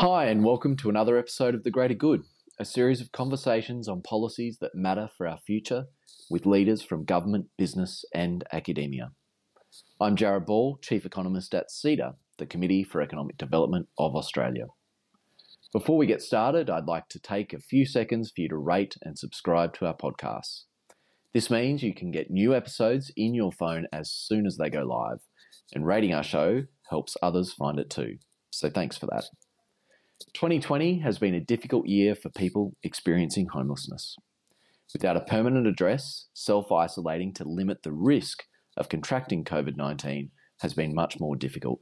Hi, and welcome to another episode of The Greater Good, a series of conversations on policies that matter for our future with leaders from government, business, and academia. I'm Jarrod Ball, Chief Economist at CEDA, the Committee for Economic Development of Australia. Before we get started, I'd like to take a few seconds for you to rate and subscribe to our podcasts. This means you can get new episodes in your phone as soon as they go live, and rating our show helps others find it too. So thanks for that. 2020 has been a difficult year for people experiencing homelessness. Without a permanent address, self isolating to limit the risk of contracting COVID 19 has been much more difficult.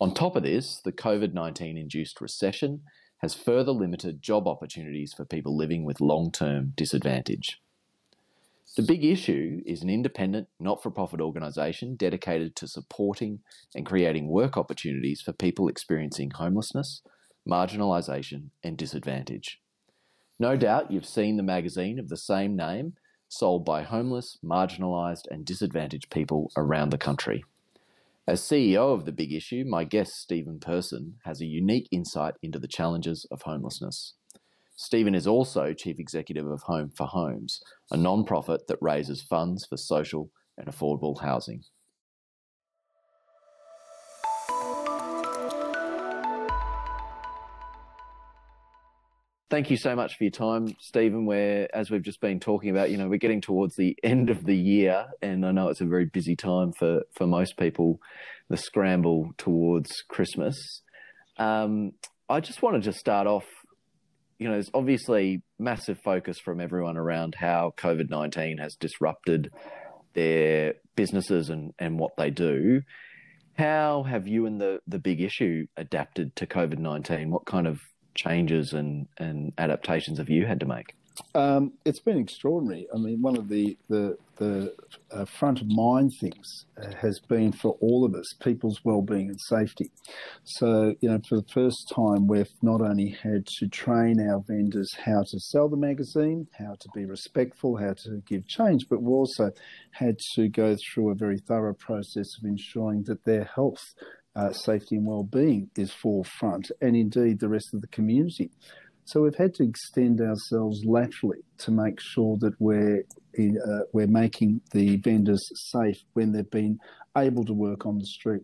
On top of this, the COVID 19 induced recession has further limited job opportunities for people living with long term disadvantage. The big issue is an independent, not for profit organisation dedicated to supporting and creating work opportunities for people experiencing homelessness, marginalisation, and disadvantage. No doubt you've seen the magazine of the same name sold by homeless, marginalised, and disadvantaged people around the country. As CEO of The Big Issue, my guest Steven Persson has a unique insight into the challenges of homelessness. Steven is also Chief Executive of Home for Homes, a non profit that raises funds for social and affordable housing. Thank you so much for your time, Steven. Where, as we've just been talking about, you know, we're getting towards the end of the year, and I know it's a very busy time for for most people, the scramble towards Christmas. Um, I just wanted to just start off. You know, there's obviously massive focus from everyone around how COVID nineteen has disrupted their businesses and and what they do. How have you and the the big issue adapted to COVID nineteen? What kind of changes and, and adaptations have you had to make? Um, it's been extraordinary. I mean, one of the the, the uh, front of mind things uh, has been for all of us people's well-being and safety. So, you know, for the first time, we've not only had to train our vendors how to sell the magazine, how to be respectful, how to give change, but we also had to go through a very thorough process of ensuring that their health uh, safety and well-being is forefront, and indeed the rest of the community. So we've had to extend ourselves laterally to make sure that we're in, uh, we're making the vendors safe when they've been able to work on the street.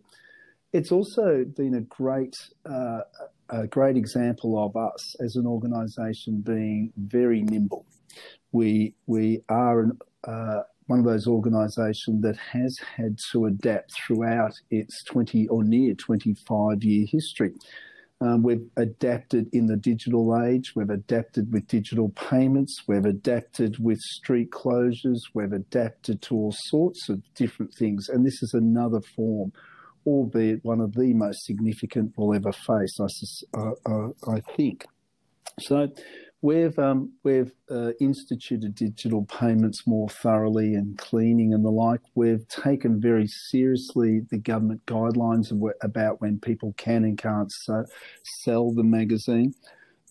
It's also been a great uh, a great example of us as an organisation being very nimble. We we are an, uh, one of those organisations that has had to adapt throughout its 20 or near 25 year history. Um, we've adapted in the digital age, we've adapted with digital payments, we've adapted with street closures, we've adapted to all sorts of different things. And this is another form, albeit one of the most significant we'll ever face, I, I, I think. So We've um, we've uh, instituted digital payments more thoroughly and cleaning and the like. We've taken very seriously the government guidelines about when people can and can't so, sell the magazine,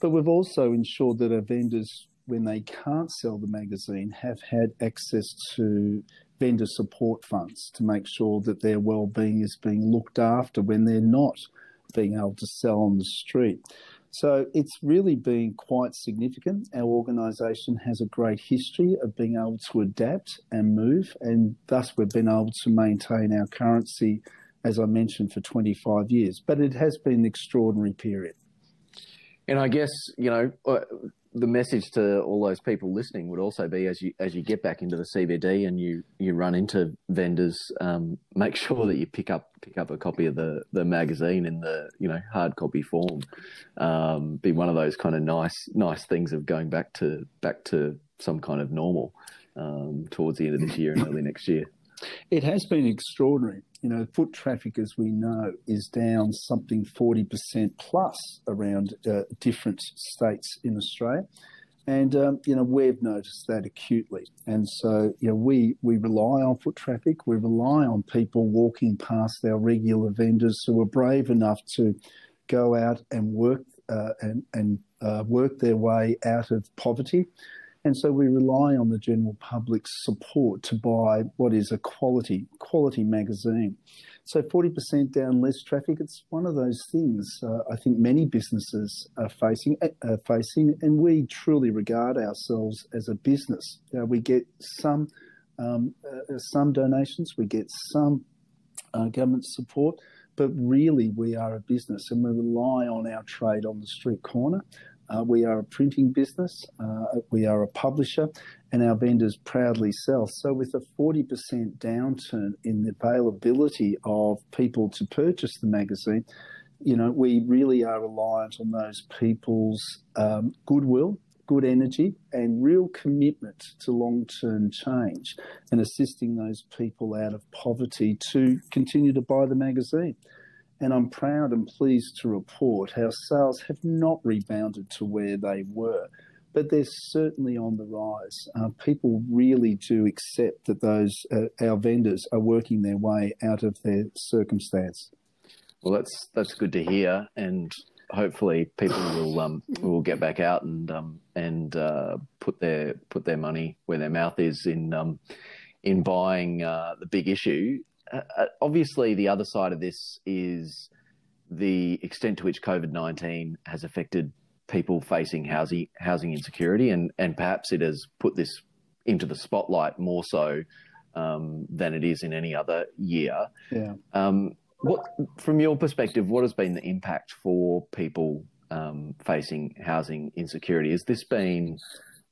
but we've also ensured that our vendors, when they can't sell the magazine, have had access to vendor support funds to make sure that their well-being is being looked after when they're not being able to sell on the street. So it's really been quite significant. Our organisation has a great history of being able to adapt and move, and thus we've been able to maintain our currency, as I mentioned, for 25 years. But it has been an extraordinary period. And I guess, you know, uh, the message to all those people listening would also be as you as you get back into the CBD and you you run into vendors, um, make sure that you pick up pick up a copy of the the magazine in the you know hard copy form. Um, be one of those kind of nice nice things of going back to back to some kind of normal um, towards the end of this year and early next year. It has been extraordinary. You know, foot traffic, as we know, is down something 40% plus around uh, different states in Australia. And, um, you know, we've noticed that acutely. And so, you know, we, we rely on foot traffic. We rely on people walking past our regular vendors who are brave enough to go out and work uh, and, and uh, work their way out of poverty And so we rely on the general public's support to buy what is a quality quality magazine. So 40% down less traffic. It's one of those things uh, I think many businesses are facing, uh, facing, and we truly regard ourselves as a business. Uh, we get some um, uh, some donations, we get some uh, government support, but really we are a business and we rely on our trade on the street corner. Uh, we are a printing business, uh, we are a publisher, and our vendors proudly sell. So, with a 40% downturn in the availability of people to purchase the magazine, you know, we really are reliant on those people's um, goodwill, good energy, and real commitment to long term change and assisting those people out of poverty to continue to buy the magazine and I'm proud and pleased to report how sales have not rebounded to where they were, but they're certainly on the rise. Uh, people really do accept that those uh, our vendors are working their way out of their circumstance. Well, that's that's good to hear, and hopefully people will um, will get back out and um, and uh, put their put their money where their mouth is in um, in buying uh, the big issue. Uh, uh, obviously, the other side of this is the extent to which COVID nineteen has affected people facing housing housing insecurity, and and perhaps it has put this into the spotlight more so um, than it is in any other year. Yeah. Um, what, from your perspective, what has been the impact for people um, facing housing insecurity? Has this been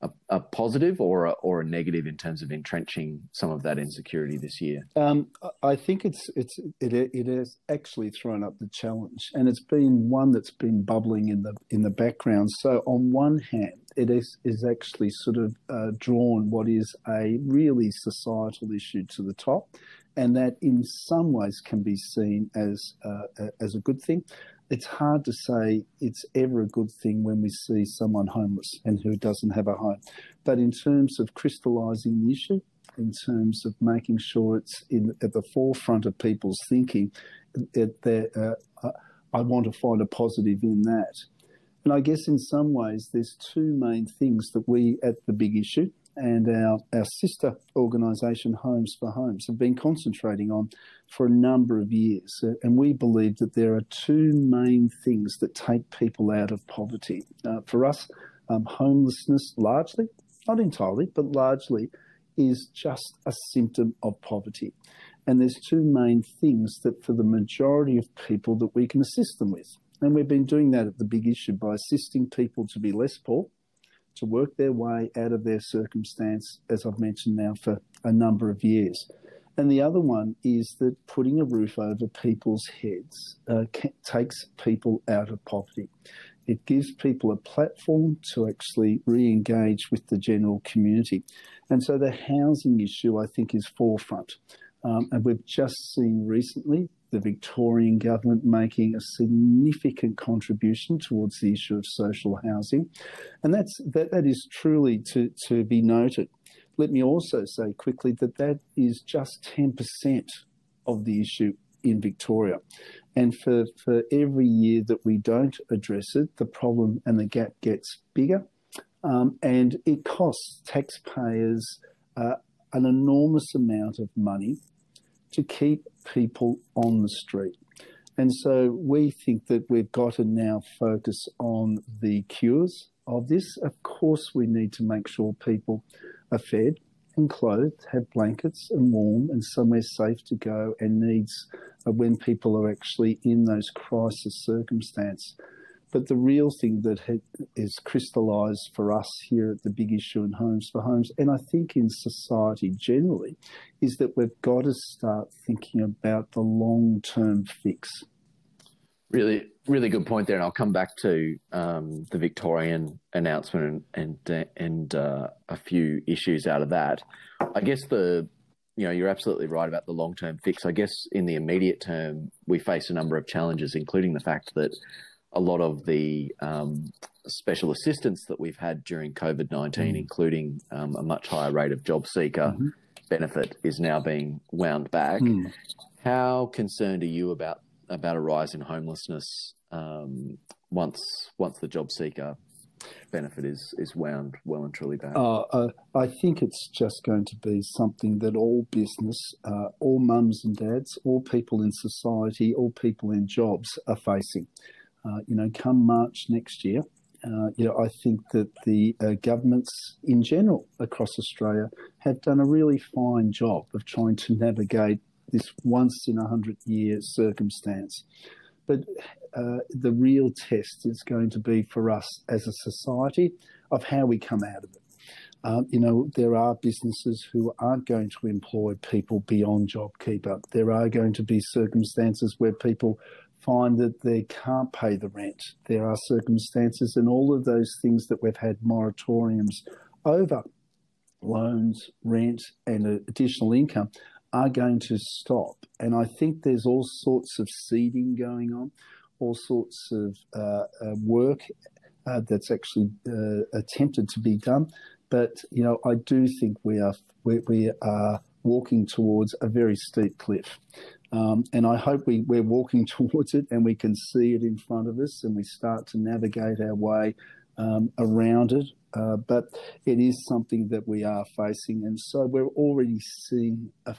a, a positive or a, or a negative in terms of entrenching some of that insecurity this year? Um, I think it's it's it, it has actually thrown up the challenge, and it's been one that's been bubbling in the in the background. So on one hand, it is is actually sort of uh, drawn what is a really societal issue to the top, and that in some ways can be seen as uh, as a good thing it's hard to say it's ever a good thing when we see someone homeless and who doesn't have a home. But in terms of crystallising the issue, in terms of making sure it's in, at the forefront of people's thinking, uh, I want to find a positive in that. And I guess in some ways, there's two main things that we at the big issue and our, our sister organisation, Homes for Homes, have been concentrating on for a number of years. And we believe that there are two main things that take people out of poverty. Uh, for us, um, homelessness largely, not entirely, but largely, is just a symptom of poverty. And there's two main things that for the majority of people that we can assist them with. And we've been doing that at the big issue by assisting people to be less poor to work their way out of their circumstance, as I've mentioned now for a number of years. And the other one is that putting a roof over people's heads uh, takes people out of poverty. It gives people a platform to actually re engage with the general community. And so the housing issue, I think, is forefront. Um, and we've just seen recently the Victorian government making a significant contribution towards the issue of social housing. And that's, that, that is truly to, to be noted. Let me also say quickly that that is just 10% of the issue in Victoria. And for, for every year that we don't address it, the problem and the gap gets bigger. Um, and it costs taxpayers uh, an enormous amount of money to keep people on the street. And so we think that we've got to now focus on the cures of this. Of course, we need to make sure people are fed and clothed, have blankets and warm and somewhere safe to go and needs when people are actually in those crisis circumstances. But the real thing that is crystallised for us here at the big issue in Homes for Homes, and I think in society generally, is that we've got to start thinking about the long term fix. Really, really good point there, and I'll come back to um, the Victorian announcement and and, and uh, a few issues out of that. I guess the you know you're absolutely right about the long term fix. I guess in the immediate term, we face a number of challenges, including the fact that a lot of the um, special assistance that we've had during COVID 19, mm. including um, a much higher rate of job seeker mm-hmm. benefit, is now being wound back. Mm. How concerned are you about, about a rise in homelessness um, once, once the job seeker benefit is is wound well and truly back? Uh, uh, I think it's just going to be something that all business, uh, all mums and dads, all people in society, all people in jobs are facing. Uh, you know, come March next year, uh, you know, I think that the uh, governments in general across Australia have done a really fine job of trying to navigate this once in a hundred year circumstance. But uh, the real test is going to be for us as a society of how we come out of it. Um, you know, there are businesses who aren't going to employ people beyond JobKeeper. There are going to be circumstances where people find that they can't pay the rent. There are circumstances and all of those things that we've had moratoriums over loans, rent, and additional income are going to stop. And I think there's all sorts of seeding going on, all sorts of uh, uh, work uh, that's actually uh, attempted to be done. But you know, I do think we are we, we are walking towards a very steep cliff. Um, and I hope we, we're walking towards it and we can see it in front of us and we start to navigate our way um, around it. Uh, but it is something that we are facing. And so we're already seeing a,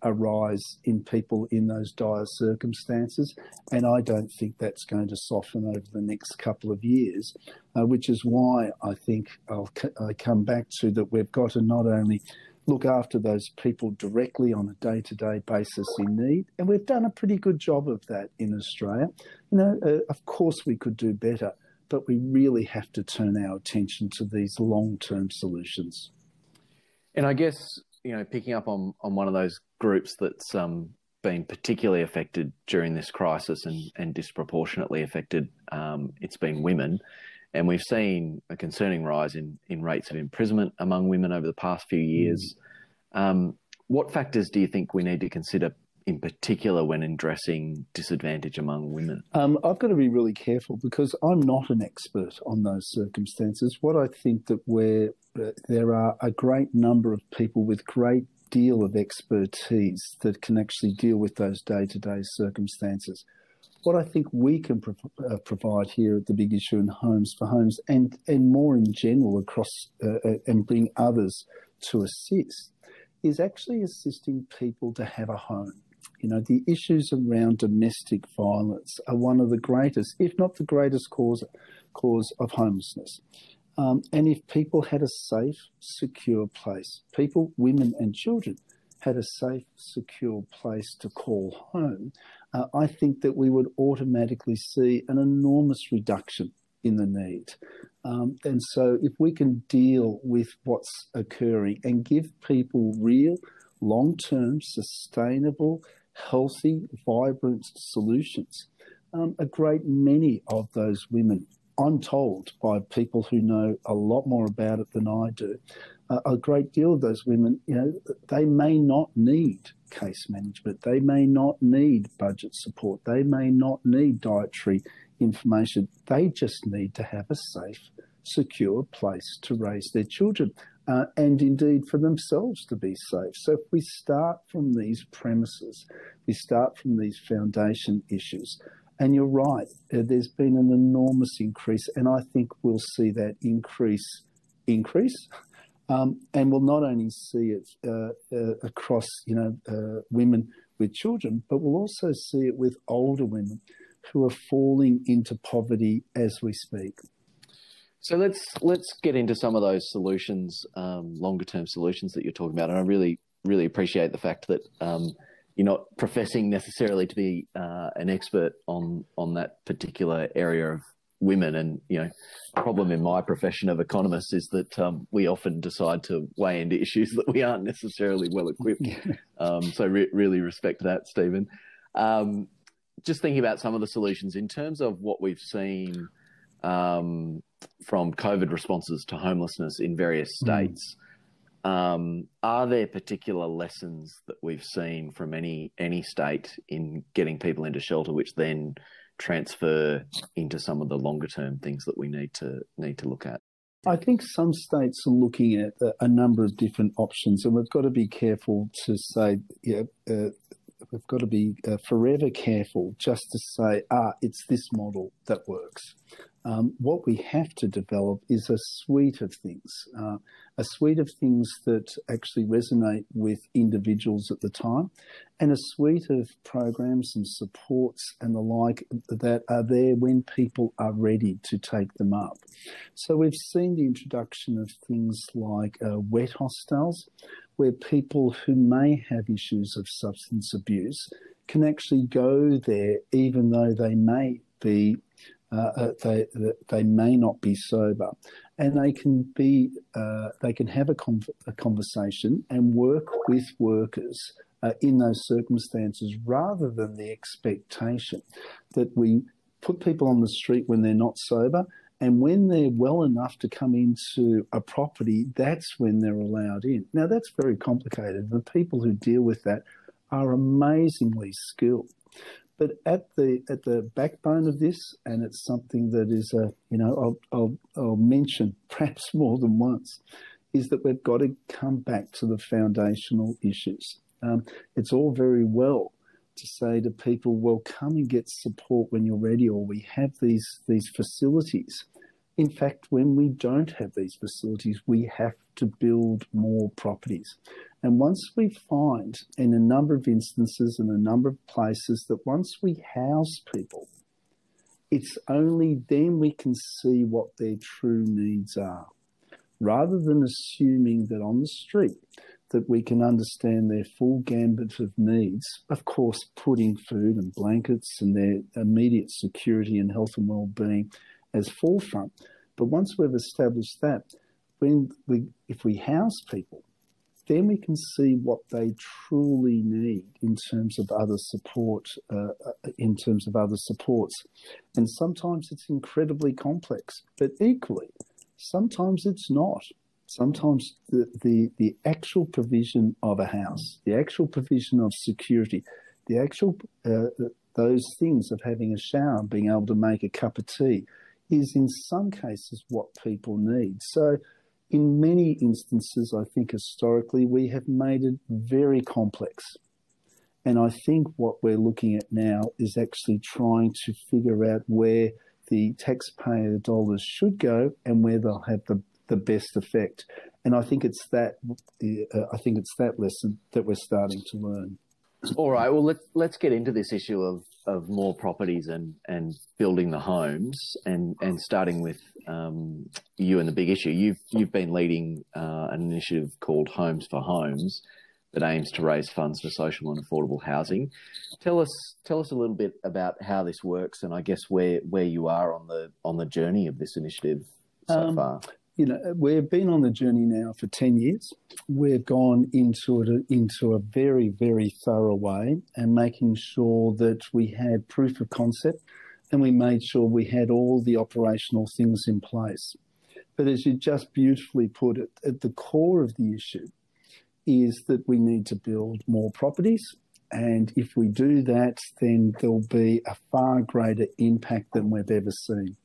a, rise in people in those dire circumstances. And I don't think that's going to soften over the next couple of years, uh, which is why I think I'll I come back to that we've got to not only look after those people directly on a day to day basis in need. And we've done a pretty good job of that in Australia. You know, uh, of course, we could do better but we really have to turn our attention to these long term solutions. And I guess, you know, picking up on, on one of those groups that's um, been particularly affected during this crisis and, and disproportionately affected, um, it's been women. And we've seen a concerning rise in, in rates of imprisonment among women over the past few years. Mm. Um, what factors do you think we need to consider in particular when addressing disadvantage among women? Um, I've got to be really careful because I'm not an expert on those circumstances. What I think that where uh, there are a great number of people with great deal of expertise that can actually deal with those day-to-day circumstances. What I think we can pro- uh, provide here at the Big Issue in Homes for Homes, and and more in general across, uh, uh and bring others to assist, is actually assisting people to have a home you know, the issues around domestic violence are one of the greatest, if not the greatest cause, cause of homelessness. Um, and if people had a safe, secure place, people, women, and children had a safe, secure place to call home, uh, I think that we would automatically see an enormous reduction in the need. Um, and so, if we can deal with what's occurring and give people real, long term, sustainable, healthy, vibrant solutions. Um, a great many of those women, I'm told by people who know a lot more about it than I do, uh, a great deal of those women, you know, they may not need case management, they may not need budget support, they may not need dietary information. They just need to have a safe, secure place to raise their children uh, and indeed for themselves to be safe. So if we start from these premises, we start from these foundation issues. And you're right, there's been an enormous increase, and I think we'll see that increase increase. Um, and we'll not only see it uh, uh, across, you know, uh, women with children, but we'll also see it with older women who are falling into poverty as we speak. So let's let's get into some of those solutions, um, longer term solutions that you're talking about. And I really really appreciate the fact that um, you're not professing necessarily to be uh, an expert on on that particular area of women. And you know, the problem in my profession of economist is that um, we often decide to weigh into issues that we aren't necessarily well equipped. Um, so re- really respect that, Steven. Um, just thinking about some of the solutions in terms of what we've seen um, from COVID responses to homelessness in various hmm. states. Um, are there particular lessons that we've seen from any any state in getting people into shelter, which then transfer into some of the longer term things that we need to need to look at? I think some states are looking at a, number of different options, and we've got to be careful to say, yeah, uh, we've got to be uh, forever careful just to say, ah, it's this model that works. Um, what we have to develop is a suite of things, uh, a suite of things that actually resonate with individuals at the time, and a suite of programs and supports and the like that are there when people are ready to take them up. So we've seen the introduction of things like uh, wet hostels, where people who may have issues of substance abuse can actually go there even though they may be uh, uh they they may not be sober, and they can be uh, they can have a, con- a, conversation and work with workers uh, in those circumstances rather than the expectation that we put people on the street when they're not sober and when they're well enough to come into a property, that's when they're allowed in. Now, that's very complicated. The people who deal with that are amazingly skilled. But at the at the backbone of this, and it's something that is a you know I'll, I'll, I'll mention perhaps more than once, is that we've got to come back to the foundational issues. Um, it's all very well to say to people, well, come and get support when you're ready, or we have these these facilities. In fact, when we don't have these facilities, we have to build more properties. And once we find, in a number of instances, in a number of places, that once we house people, it's only then we can see what their true needs are. Rather than assuming that on the street that we can understand their full gambit of needs, of course, putting food and blankets and their immediate security and health and well-being as forefront. But once we've established that, when we, if we house people, then we can see what they truly need in terms of other support, uh, in terms of other supports. And sometimes it's incredibly complex, but equally, sometimes it's not. Sometimes the, the, the actual provision of a house, the actual provision of security, the actual, uh, those things of having a shower being able to make a cup of tea is in some cases what people need. So in many instances, I think historically, we have made it very complex. And I think what we're looking at now is actually trying to figure out where the taxpayer dollars should go and where they'll have the, the best effect. And I think it's that uh, I think it's that lesson that we're starting to learn. All right. Well, let's let's get into this issue of, of more properties and, and building the homes and, and starting with um, you and the big issue. You've, you've been leading uh, an initiative called Homes for Homes that aims to raise funds for social and affordable housing. Tell us tell us a little bit about how this works and I guess where, where you are on the on the journey of this initiative so um, far you know, we've been on the journey now for 10 years. We've gone into it into a very, very thorough way and making sure that we had proof of concept and we made sure we had all the operational things in place. But as you just beautifully put it, at the core of the issue is that we need to build more properties. And if we do that, then there'll be a far greater impact than we've ever seen.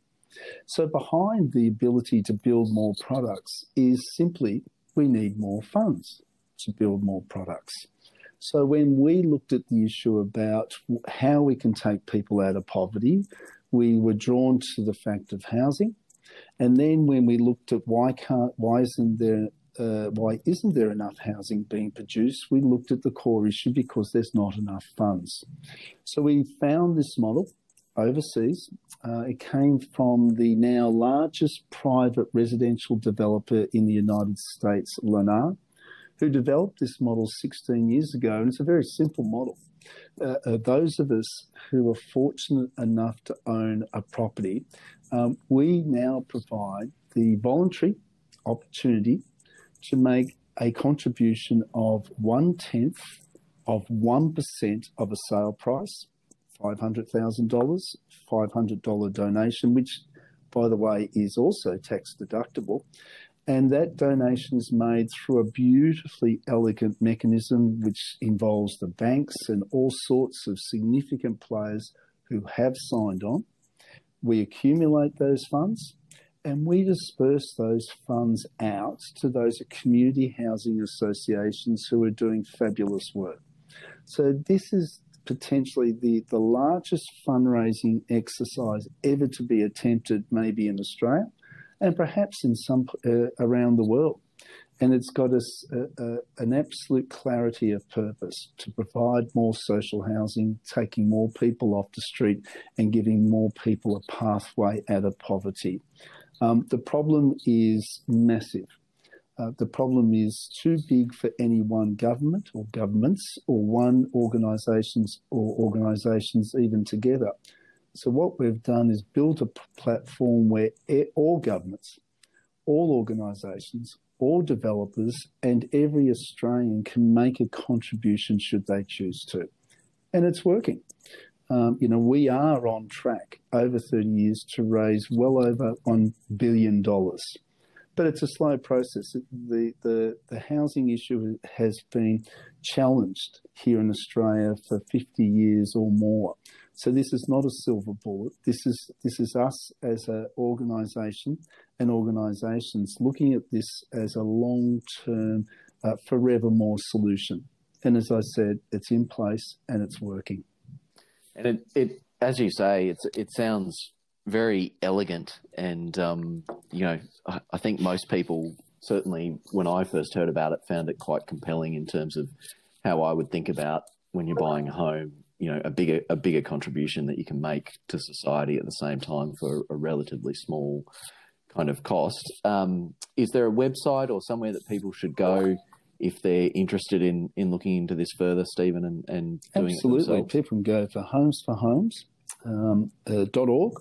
So behind the ability to build more products is simply we need more funds to build more products. So when we looked at the issue about how we can take people out of poverty, we were drawn to the fact of housing. And then when we looked at why can't why isn't there uh, why isn't there enough housing being produced? We looked at the core issue because there's not enough funds. So we found this model overseas. Uh, it came from the now largest private residential developer in the United States, Lennar, who developed this model 16 years ago. And it's a very simple model. Uh, uh, those of us who are fortunate enough to own a property, um, we now provide the voluntary opportunity to make a contribution of one tenth of 1% of a sale price $500,000, $500 donation, which, by the way, is also tax deductible. And that donation is made through a beautifully elegant mechanism which involves the banks and all sorts of significant players who have signed on. We accumulate those funds and we disperse those funds out to those community housing associations who are doing fabulous work. So this is potentially the, the largest fundraising exercise ever to be attempted, maybe in Australia, and perhaps in some uh, around the world. And it's got us an absolute clarity of purpose to provide more social housing, taking more people off the street, and giving more people a pathway out of poverty. Um, the problem is massive. Uh, the problem is too big for any one government or governments or one organisations or organisations even together. So what we've done is built a platform where all governments, all organisations, all developers, and every Australian can make a contribution should they choose to, and it's working. Um, you know, we are on track over 30 years to raise well over $1 billion but it's a slow process. The, the, the housing issue has been challenged here in Australia for 50 years or more. So this is not a silver bullet. This is this is us as an organisation and organisations looking at this as a long-term, uh, forevermore solution. And as I said, it's in place and it's working. And it, it as you say, it's it sounds very elegant, and um, you know, I, I, think most people, certainly when I first heard about it, found it quite compelling in terms of how I would think about when you're buying a home. You know, a bigger a bigger contribution that you can make to society at the same time for a relatively small kind of cost. Um, is there a website or somewhere that people should go? if they're interested in in looking into this further, Steven, and, and doing Absolutely. People can go for Homes for Homes um, uh, .org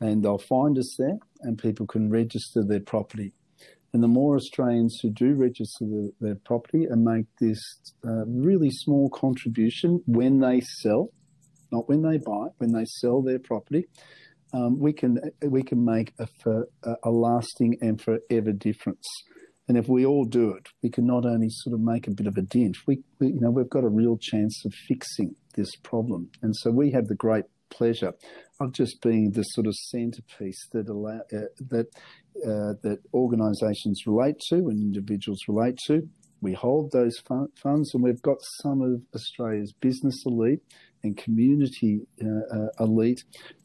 and they'll find us there and people can register their property. And the more Australians who do register the, their property and make this uh, really small contribution when they sell, not when they buy, when they sell their property, um, we can we can make a, a lasting and forever difference. And if we all do it, we can not only sort of make a bit of a dent, we, we you know we've got a real chance of fixing this problem. And so we have the great pleasure of just being the sort of centerpiece that allow uh, that uh, that organisations relate to and individuals relate to. We hold those funds, and we've got some of Australia's business elite and community uh, uh, elite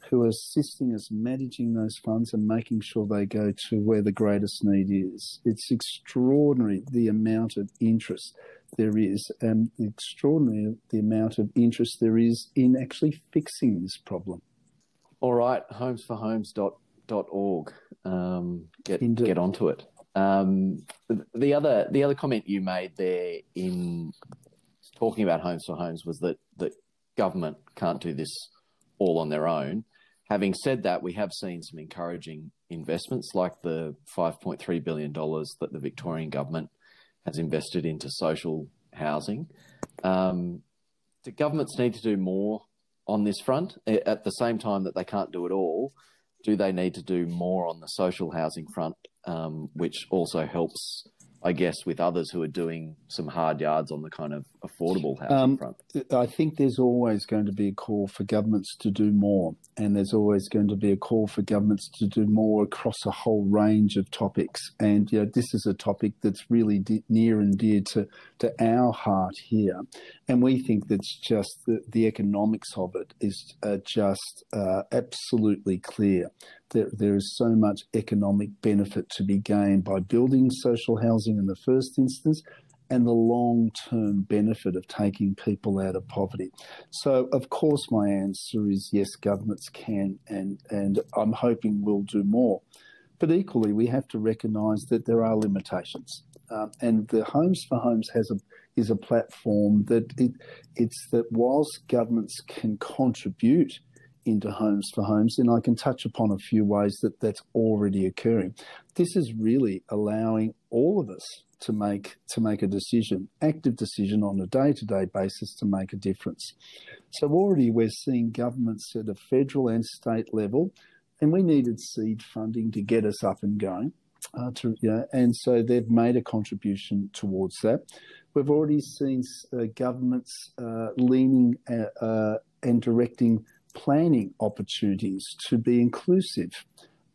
who are assisting us managing those funds and making sure they go to where the greatest need is. It's extraordinary the amount of interest there is and extraordinary the amount of interest there is in actually fixing this problem. All right, homesforhomes.org. Um, get Indeed. get onto it. Um, the other the other comment you made there in talking about homes for homes was that that government can't do this all on their own. Having said that, we have seen some encouraging investments like the $5.3 billion that the Victorian government has invested into social housing. Um, do governments need to do more on this front at the same time that they can't do it all? Do they need to do more on the social housing front, um, which also helps I guess, with others who are doing some hard yards on the kind of affordable housing um, front? I think there's always going to be a call for governments to do more, and there's always going to be a call for governments to do more across a whole range of topics. And you know, this is a topic that's really de- near and dear to, to our heart here, and we think that's just the, the economics of it is uh, just uh, absolutely clear there, there is so much economic benefit to be gained by building social housing in the first instance and the long term benefit of taking people out of poverty. So, of course, my answer is yes, governments can, and, and I'm hoping we'll do more. But equally, we have to recognise that there are limitations. Um, and the Homes for Homes has a is a platform that it, it's that whilst governments can contribute into Homes for Homes, and I can touch upon a few ways that that's already occurring. This is really allowing all of us to make to make a decision, active decision on a day-to-day basis to make a difference. So already we're seeing governments at a federal and state level, and we needed seed funding to get us up and going. Uh, to, know, and so they've made a contribution towards that. We've already seen uh, governments uh, leaning uh, uh, and directing planning opportunities to be inclusive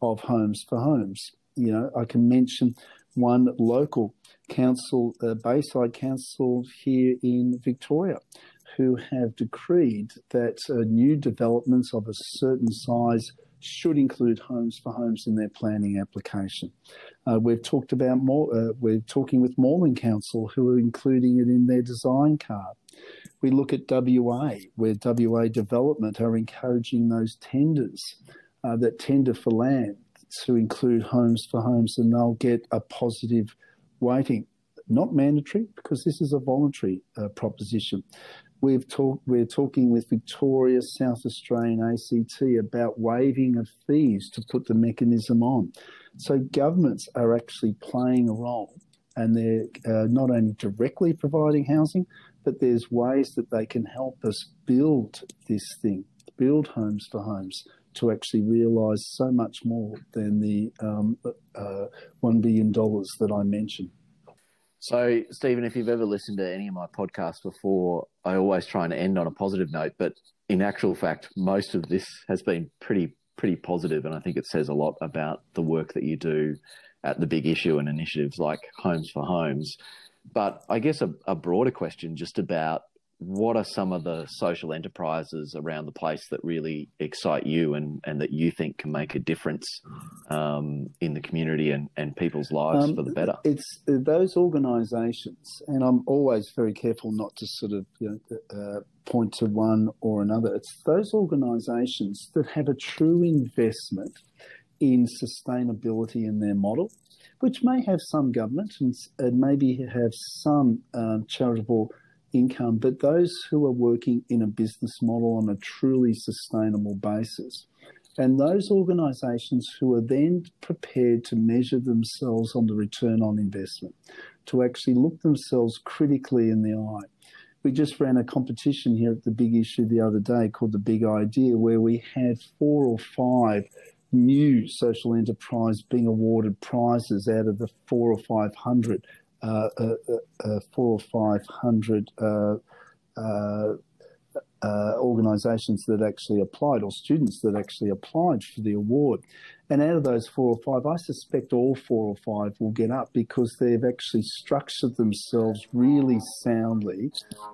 of homes for homes. You know, I can mention one local council, uh, Bayside Council here in Victoria, who have decreed that uh, new developments of a certain size should include homes for homes in their planning application. Uh, we've talked about more, uh, we're talking with Moreland Council who are including it in their design card. We look at WA, where WA Development are encouraging those tenders uh, that tender for land to include homes for homes and they'll get a positive weighting. Not mandatory because this is a voluntary uh, proposition. We've talk, we're talking with Victoria, South Australian ACT about waiving of fees to put the mechanism on. So governments are actually playing a role and they're uh, not only directly providing housing, but there's ways that they can help us build this thing, build homes for homes to actually realise so much more than the um, uh, $1 billion that I mentioned. So, Steven, if you've ever listened to any of my podcasts before, I always try and end on a positive note. But in actual fact, most of this has been pretty pretty positive, and I think it says a lot about the work that you do at the big issue and initiatives like Homes for Homes. But I guess a, a broader question just about what are some of the social enterprises around the place that really excite you and, and that you think can make a difference um, in the community and, and people's lives um, for the better? It's uh, those organisations, and I'm always very careful not to sort of you know, uh, point to one or another. It's those organisations that have a true investment in sustainability in their model, which may have some government and, and maybe have some um, charitable income, but those who are working in a business model on a truly sustainable basis. And those organisations who are then prepared to measure themselves on the return on investment, to actually look themselves critically in the eye. We just ran a competition here at the Big Issue the other day called The Big Idea, where we had four or five new social enterprise being awarded prizes out of the four or five hundred uh, uh, uh, four or five hundred organisations that actually applied, or students that actually applied for the award. And out of those four or five, I suspect all four or five will get up because they've actually structured themselves really soundly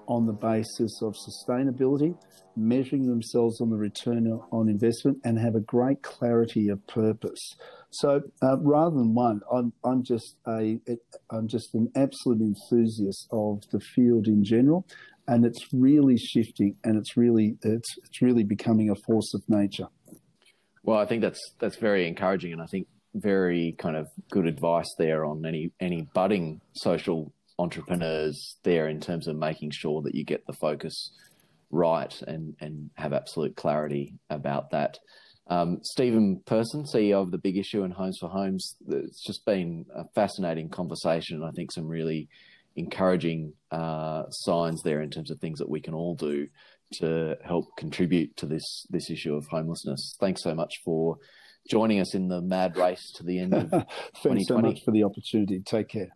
on the basis of sustainability, measuring themselves on the return on investment, and have a great clarity of purpose. So uh, rather than one, I'm, I'm just a I'm just an absolute enthusiast of the field in general, and it's really shifting, and it's really it's it's really becoming a force of nature. Well, I think that's that's very encouraging, and I think very kind of good advice there on any any budding social entrepreneurs there in terms of making sure that you get the focus right and and have absolute clarity about that. Um, Steven Persson, CEO of the Big Issue and Homes for Homes, it's just been a fascinating conversation. I think some really encouraging uh, signs there in terms of things that we can all do to help contribute to this this issue of homelessness. Thanks so much for joining us in the mad race to the end of Thanks so much for the opportunity. Take care.